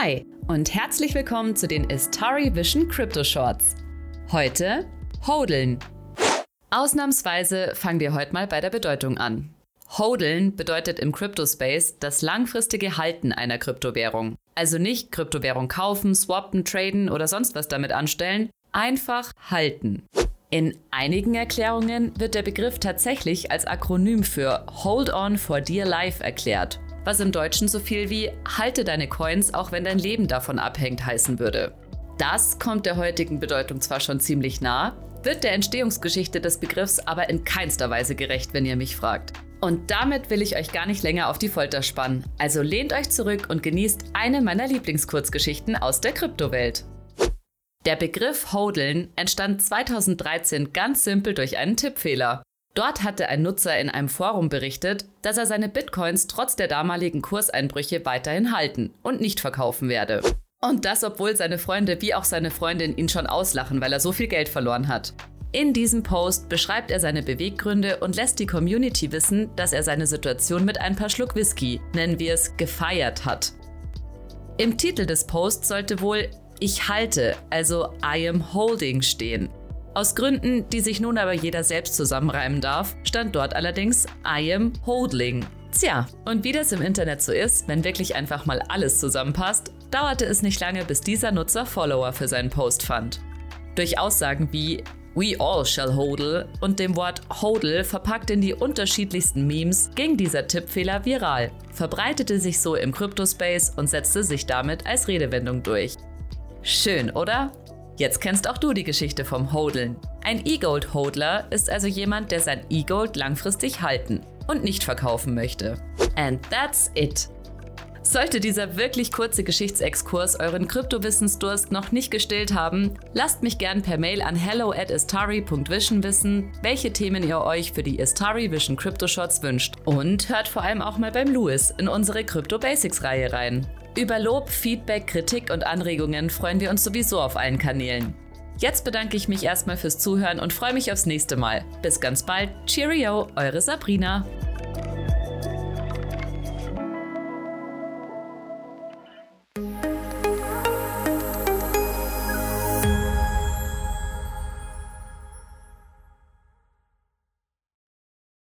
Hi und herzlich willkommen zu den Istari Vision Crypto Shorts. Heute Hodeln. Ausnahmsweise fangen wir heute mal bei der Bedeutung an. Hodeln bedeutet im Crypto-Space das langfristige Halten einer Kryptowährung. Also nicht Kryptowährung kaufen, swappen, traden oder sonst was damit anstellen, einfach halten. In einigen Erklärungen wird der Begriff tatsächlich als Akronym für Hold On for Dear Life erklärt was im Deutschen so viel wie Halte deine Coins, auch wenn dein Leben davon abhängt heißen würde. Das kommt der heutigen Bedeutung zwar schon ziemlich nah, wird der Entstehungsgeschichte des Begriffs aber in keinster Weise gerecht, wenn ihr mich fragt. Und damit will ich euch gar nicht länger auf die Folter spannen. Also lehnt euch zurück und genießt eine meiner Lieblingskurzgeschichten aus der Kryptowelt. Der Begriff Hodeln entstand 2013 ganz simpel durch einen Tippfehler. Dort hatte ein Nutzer in einem Forum berichtet, dass er seine Bitcoins trotz der damaligen Kurseinbrüche weiterhin halten und nicht verkaufen werde. Und das, obwohl seine Freunde wie auch seine Freundin ihn schon auslachen, weil er so viel Geld verloren hat. In diesem Post beschreibt er seine Beweggründe und lässt die Community wissen, dass er seine Situation mit ein paar Schluck Whisky, nennen wir es, gefeiert hat. Im Titel des Posts sollte wohl Ich halte, also I am holding stehen. Aus Gründen, die sich nun aber jeder selbst zusammenreimen darf, stand dort allerdings I am Holding. Tja, und wie das im Internet so ist, wenn wirklich einfach mal alles zusammenpasst, dauerte es nicht lange, bis dieser Nutzer Follower für seinen Post fand. Durch Aussagen wie We all shall hodl und dem Wort hodl verpackt in die unterschiedlichsten Memes ging dieser Tippfehler viral, verbreitete sich so im Cryptospace und setzte sich damit als Redewendung durch. Schön, oder? Jetzt kennst auch du die Geschichte vom Hodeln. Ein E-Gold-Hodler ist also jemand, der sein E-Gold langfristig halten und nicht verkaufen möchte. And that's it. Sollte dieser wirklich kurze Geschichtsexkurs euren Kryptowissensdurst noch nicht gestillt haben, lasst mich gern per Mail an hello at istari.vision wissen, welche Themen ihr euch für die Istari Vision Crypto Shots wünscht. Und hört vor allem auch mal beim Louis in unsere Crypto Basics Reihe rein. Über Lob, Feedback, Kritik und Anregungen freuen wir uns sowieso auf allen Kanälen. Jetzt bedanke ich mich erstmal fürs Zuhören und freue mich aufs nächste Mal. Bis ganz bald. Cheerio, eure Sabrina.